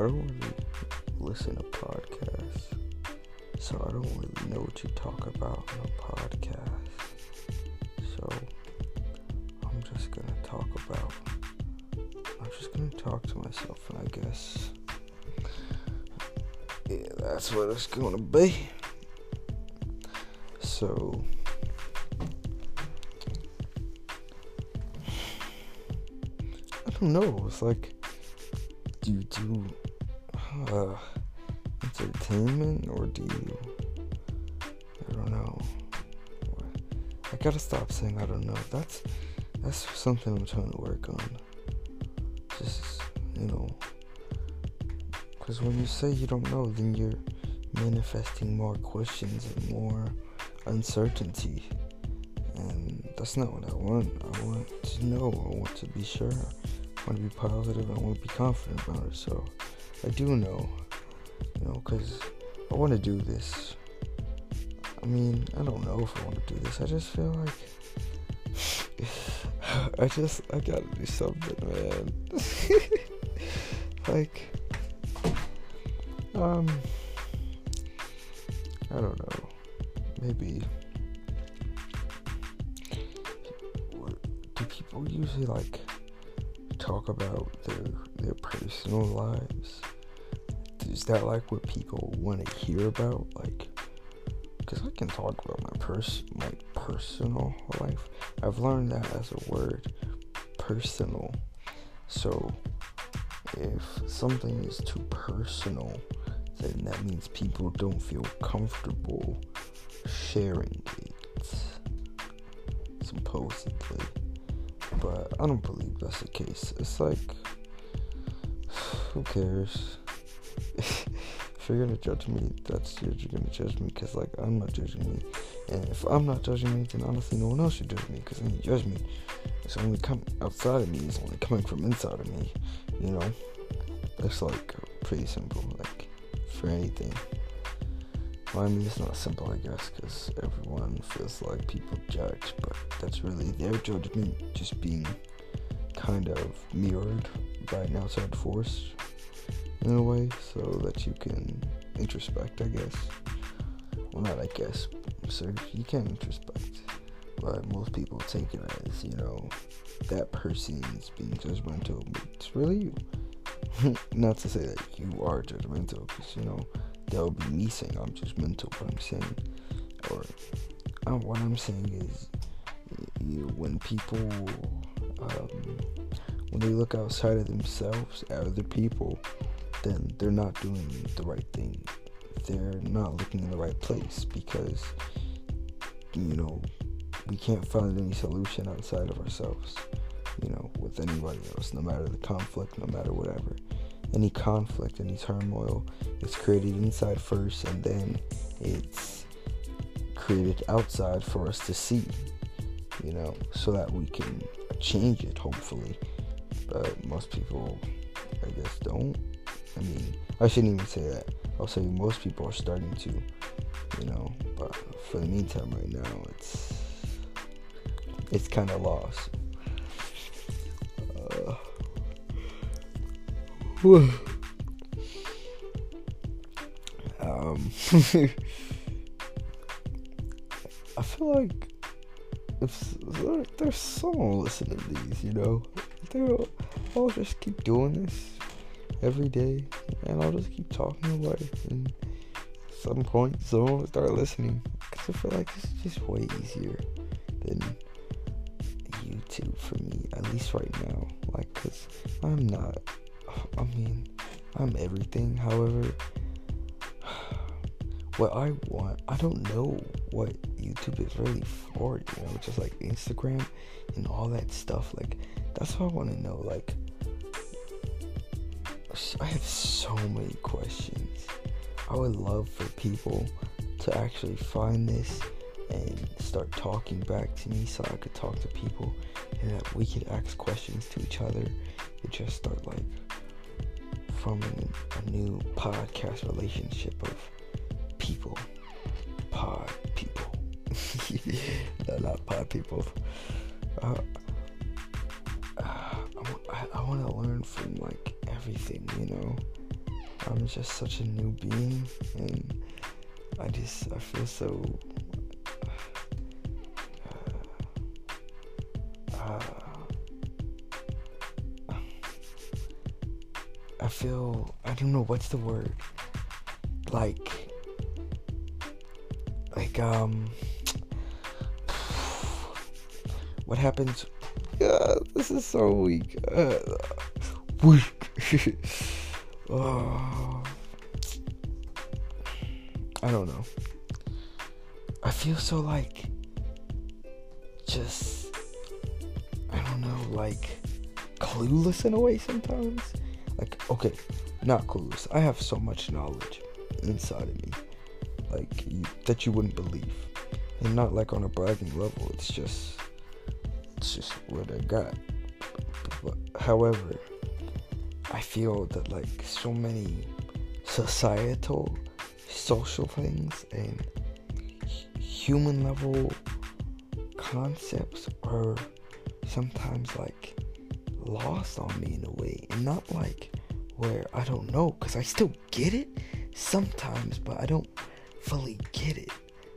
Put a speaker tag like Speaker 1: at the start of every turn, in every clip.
Speaker 1: don't really listen to podcasts, so I don't really know what you talk about on a podcast. So I'm just gonna talk about. I'm just gonna talk to myself, and I guess yeah, that's what it's gonna be. So. I don't know. It's like, do you do uh, entertainment or do you? I don't know. I gotta stop saying I don't know. That's that's something I'm trying to work on. Just you know, because when you say you don't know, then you're manifesting more questions and more uncertainty. And that's not what I want. I want to know. I want to be sure. Want to be positive. I want to be confident about it. So I do know, you know, because I want to do this. I mean, I don't know if I want to do this. I just feel like I just I gotta do something, man. like, um, I don't know. Maybe. Do people usually like talk about their their personal lives? Is that like what people want to hear about? Like, because I can talk about my pers my personal life. I've learned that as a word, personal. So, if something is too personal, then that means people don't feel comfortable sharing it. Supposedly. But I don't believe that's the case. It's like, who cares? if you're gonna judge me, that's you're gonna judge me because, like, I'm not judging me. And if I'm not judging me, then honestly, no one else should judge me because judge me, it's only coming outside of me, it's only coming from inside of me, you know? That's like pretty simple, like, for anything. Well, I mean, it's not simple, I guess, because everyone feels like people judge, but that's really their judgment just being kind of mirrored by an outside force in a way, so that you can introspect, I guess. Well, not I guess, sir, you can introspect, but most people take it as, you know, that person is being judgmental, but it's really you. not to say that you are judgmental, because, you know, that would be me saying I'm judgmental. What I'm saying, or uh, what I'm saying is, you, when people, um, when they look outside of themselves at other people, then they're not doing the right thing. They're not looking in the right place because, you know, we can't find any solution outside of ourselves. You know, with anybody else, no matter the conflict, no matter whatever any conflict, any turmoil is created inside first and then it's created outside for us to see, you know, so that we can change it, hopefully. But most people, I guess, don't. I mean, I shouldn't even say that. I'll say most people are starting to, you know, but for the meantime, right now, it's it's kind of lost. Um, I feel like if there's someone listening to these, you know, I'll just keep doing this every day, and I'll just keep talking about it. And at some point, someone will start listening. Cause I feel like it's just way easier than YouTube for me, at least right now. Like, cause I'm not I mean, I'm everything. However, what I want, I don't know what YouTube is really for, you know, just like Instagram and all that stuff. Like, that's what I want to know. Like, I have so many questions. I would love for people to actually find this and start talking back to me so I could talk to people and that we could ask questions to each other and just start like forming a new podcast relationship of people. Pod people. no, not pod people. Uh, uh, I, I want to learn from like everything, you know? I'm just such a new being, and I just I feel so. I feel I don't know what's the word. Like, like um, what happens? Yeah, this is so weak. Uh, weak. oh. I don't know. I feel so like just I don't know, like clueless in a way sometimes. Like okay, not clueless. I have so much knowledge inside of me, like you, that you wouldn't believe, and not like on a bragging level. It's just it's just what I got. But, however, I feel that like so many societal social things and human level concepts are sometimes like lost on me in a way and not like where I don't know because I still get it sometimes but I don't fully get it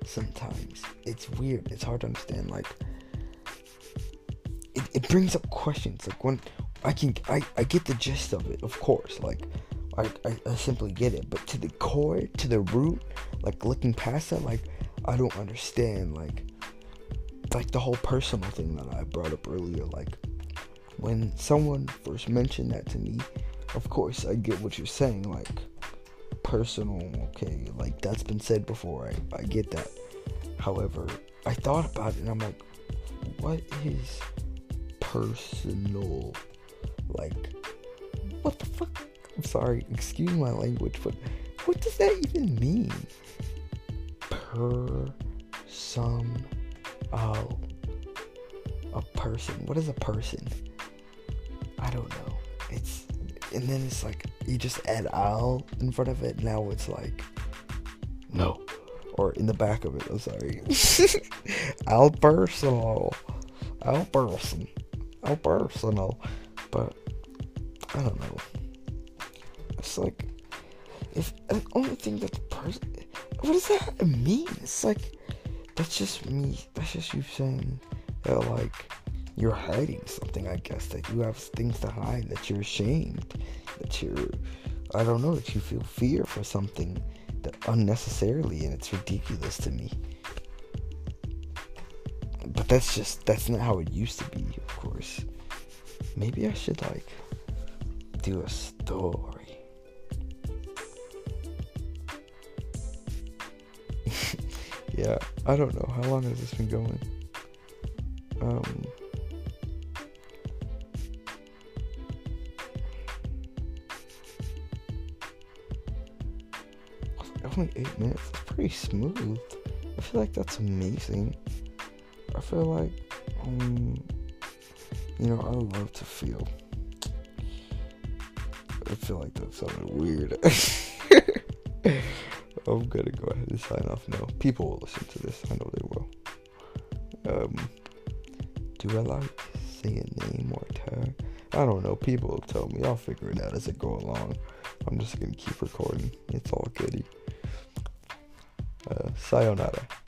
Speaker 1: sometimes it's weird it's hard to understand like it, it brings up questions like when I can I, I get the gist of it of course like I, I, I simply get it. But to the core, to the root, like looking past that, like I don't understand like like the whole personal thing that I brought up earlier. Like when someone first mentioned that to me, of course I get what you're saying, like personal, okay, like that's been said before, I, I get that. However, I thought about it and I'm like, what is personal? Like, what the fuck? I'm sorry, excuse my language, but what does that even mean? Per some oh a person. What is a person? I don't know. It's and then it's like you just add al in front of it. Now it's like no. Or in the back of it, I'm sorry. al personal. Al person. Al personal. But I don't know. It's like, if the only thing that the person, what does that mean? It's like, that's just me. That's just you saying that like you're hiding something. I guess that you have things to hide. That you're ashamed. That you're, I don't know. That you feel fear for something that unnecessarily, and it's ridiculous to me. But that's just that's not how it used to be. Of course. Maybe I should like do a story yeah, I don't know. How long has this been going? Um, only eight minutes. It's pretty smooth. I feel like that's amazing. I feel like, um, you know, I love to feel. I feel like that sounded weird. I'm gonna go ahead and sign off now. People will listen to this. I know they will. Um, do I like say a name or tag? I don't know. People will tell me. I'll figure it out as I go along. I'm just gonna keep recording. It's all goody. Sayonara.